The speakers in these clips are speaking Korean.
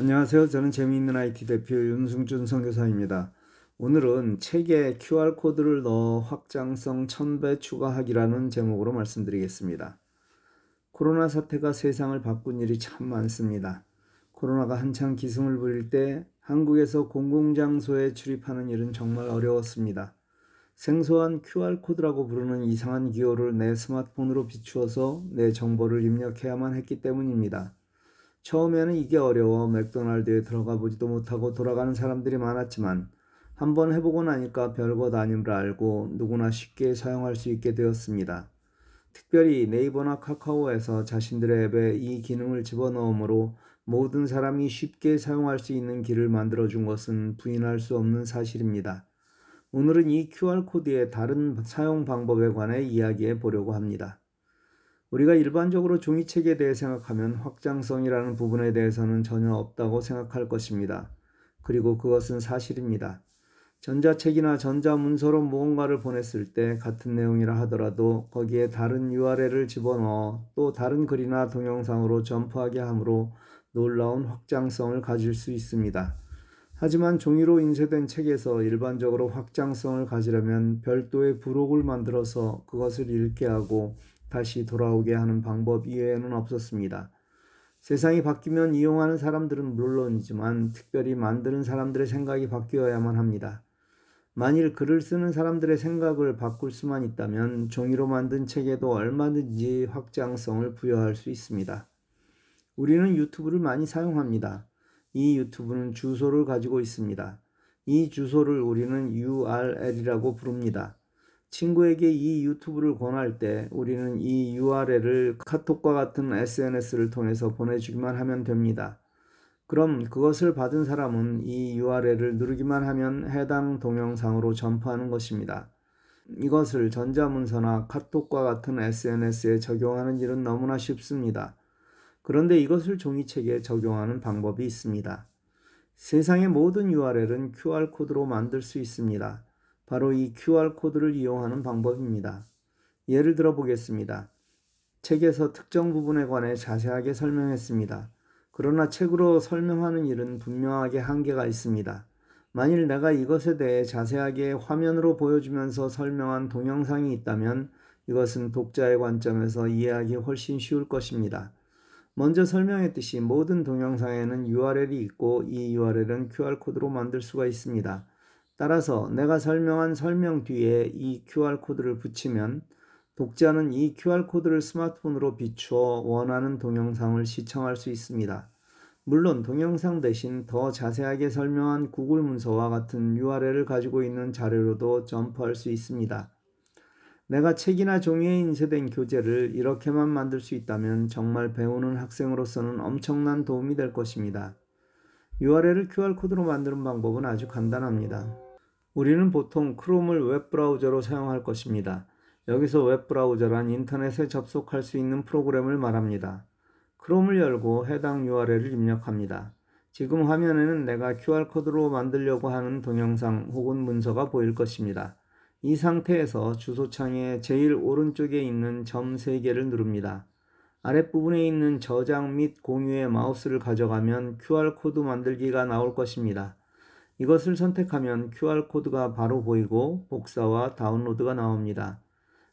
안녕하세요. 저는 재미있는 IT 대표 윤승준 선교사입니다. 오늘은 책에 QR코드를 넣어 확장성 1000배 추가하기라는 제목으로 말씀드리겠습니다. 코로나 사태가 세상을 바꾼 일이 참 많습니다. 코로나가 한창 기승을 부릴 때 한국에서 공공장소에 출입하는 일은 정말 어려웠습니다. 생소한 QR코드라고 부르는 이상한 기호를 내 스마트폰으로 비추어서 내 정보를 입력해야만 했기 때문입니다. 처음에는 이게 어려워 맥도날드에 들어가 보지도 못하고 돌아가는 사람들이 많았지만 한번 해보고 나니까 별것 아님을 알고 누구나 쉽게 사용할 수 있게 되었습니다. 특별히 네이버나 카카오에서 자신들의 앱에 이 기능을 집어넣으므로 모든 사람이 쉽게 사용할 수 있는 길을 만들어 준 것은 부인할 수 없는 사실입니다. 오늘은 이 QR코드의 다른 사용 방법에 관해 이야기해 보려고 합니다. 우리가 일반적으로 종이책에 대해 생각하면 확장성이라는 부분에 대해서는 전혀 없다고 생각할 것입니다. 그리고 그것은 사실입니다. 전자책이나 전자문서로 무언가를 보냈을 때 같은 내용이라 하더라도 거기에 다른 URL을 집어넣어 또 다른 글이나 동영상으로 점프하게 하므로 놀라운 확장성을 가질 수 있습니다. 하지만 종이로 인쇄된 책에서 일반적으로 확장성을 가지려면 별도의 부록을 만들어서 그것을 읽게 하고 다시 돌아오게 하는 방법 이외에는 없었습니다. 세상이 바뀌면 이용하는 사람들은 물론이지만 특별히 만드는 사람들의 생각이 바뀌어야만 합니다. 만일 글을 쓰는 사람들의 생각을 바꿀 수만 있다면 종이로 만든 책에도 얼마든지 확장성을 부여할 수 있습니다. 우리는 유튜브를 많이 사용합니다. 이 유튜브는 주소를 가지고 있습니다. 이 주소를 우리는 URL이라고 부릅니다. 친구에게 이 유튜브를 권할 때 우리는 이 URL을 카톡과 같은 SNS를 통해서 보내주기만 하면 됩니다. 그럼 그것을 받은 사람은 이 URL을 누르기만 하면 해당 동영상으로 점프하는 것입니다. 이것을 전자문서나 카톡과 같은 SNS에 적용하는 일은 너무나 쉽습니다. 그런데 이것을 종이책에 적용하는 방법이 있습니다. 세상의 모든 URL은 QR코드로 만들 수 있습니다. 바로 이 QR코드를 이용하는 방법입니다. 예를 들어 보겠습니다. 책에서 특정 부분에 관해 자세하게 설명했습니다. 그러나 책으로 설명하는 일은 분명하게 한계가 있습니다. 만일 내가 이것에 대해 자세하게 화면으로 보여주면서 설명한 동영상이 있다면 이것은 독자의 관점에서 이해하기 훨씬 쉬울 것입니다. 먼저 설명했듯이 모든 동영상에는 URL이 있고 이 URL은 QR코드로 만들 수가 있습니다. 따라서 내가 설명한 설명 뒤에 이 QR코드를 붙이면 독자는 이 QR코드를 스마트폰으로 비추어 원하는 동영상을 시청할 수 있습니다. 물론 동영상 대신 더 자세하게 설명한 구글 문서와 같은 URL을 가지고 있는 자료로도 점프할 수 있습니다. 내가 책이나 종이에 인쇄된 교재를 이렇게만 만들 수 있다면 정말 배우는 학생으로서는 엄청난 도움이 될 것입니다. URL을 QR코드로 만드는 방법은 아주 간단합니다. 우리는 보통 크롬을 웹브라우저로 사용할 것입니다. 여기서 웹브라우저란 인터넷에 접속할 수 있는 프로그램을 말합니다. 크롬을 열고 해당 URL을 입력합니다. 지금 화면에는 내가 QR코드로 만들려고 하는 동영상 혹은 문서가 보일 것입니다. 이 상태에서 주소창의 제일 오른쪽에 있는 점 3개를 누릅니다. 아랫부분에 있는 저장 및 공유의 마우스를 가져가면 QR코드 만들기가 나올 것입니다. 이것을 선택하면 QR코드가 바로 보이고 복사와 다운로드가 나옵니다.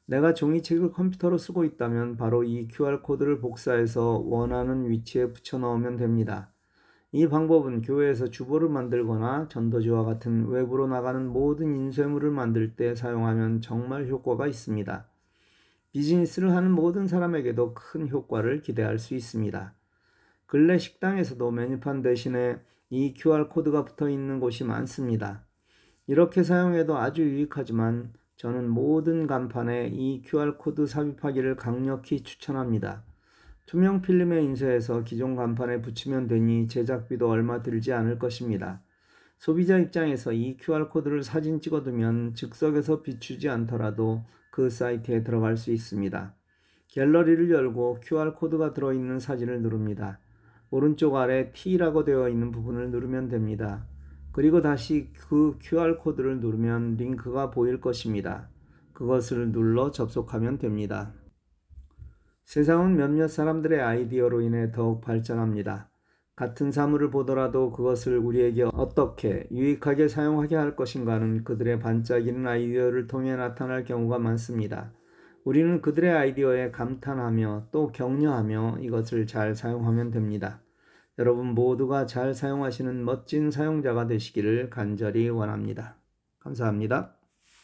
내가 종이책을 컴퓨터로 쓰고 있다면 바로 이 QR코드를 복사해서 원하는 위치에 붙여 넣으면 됩니다. 이 방법은 교회에서 주보를 만들거나 전도지와 같은 외부로 나가는 모든 인쇄물을 만들 때 사용하면 정말 효과가 있습니다. 비즈니스를 하는 모든 사람에게도 큰 효과를 기대할 수 있습니다. 근래 식당에서도 메뉴판 대신에 이 QR코드가 붙어 있는 곳이 많습니다. 이렇게 사용해도 아주 유익하지만 저는 모든 간판에 이 QR코드 삽입하기를 강력히 추천합니다. 투명 필름에 인쇄해서 기존 간판에 붙이면 되니 제작비도 얼마 들지 않을 것입니다. 소비자 입장에서 이 QR코드를 사진 찍어두면 즉석에서 비추지 않더라도 그 사이트에 들어갈 수 있습니다. 갤러리를 열고 QR코드가 들어있는 사진을 누릅니다. 오른쪽 아래 T라고 되어 있는 부분을 누르면 됩니다. 그리고 다시 그 QR코드를 누르면 링크가 보일 것입니다. 그것을 눌러 접속하면 됩니다. 세상은 몇몇 사람들의 아이디어로 인해 더욱 발전합니다. 같은 사물을 보더라도 그것을 우리에게 어떻게 유익하게 사용하게 할 것인가는 그들의 반짝이는 아이디어를 통해 나타날 경우가 많습니다. 우리는 그들의 아이디어에 감탄하며 또 격려하며 이것을 잘 사용하면 됩니다. 여러분 모두가 잘 사용하시는 멋진 사용자가 되시기를 간절히 원합니다. 감사합니다.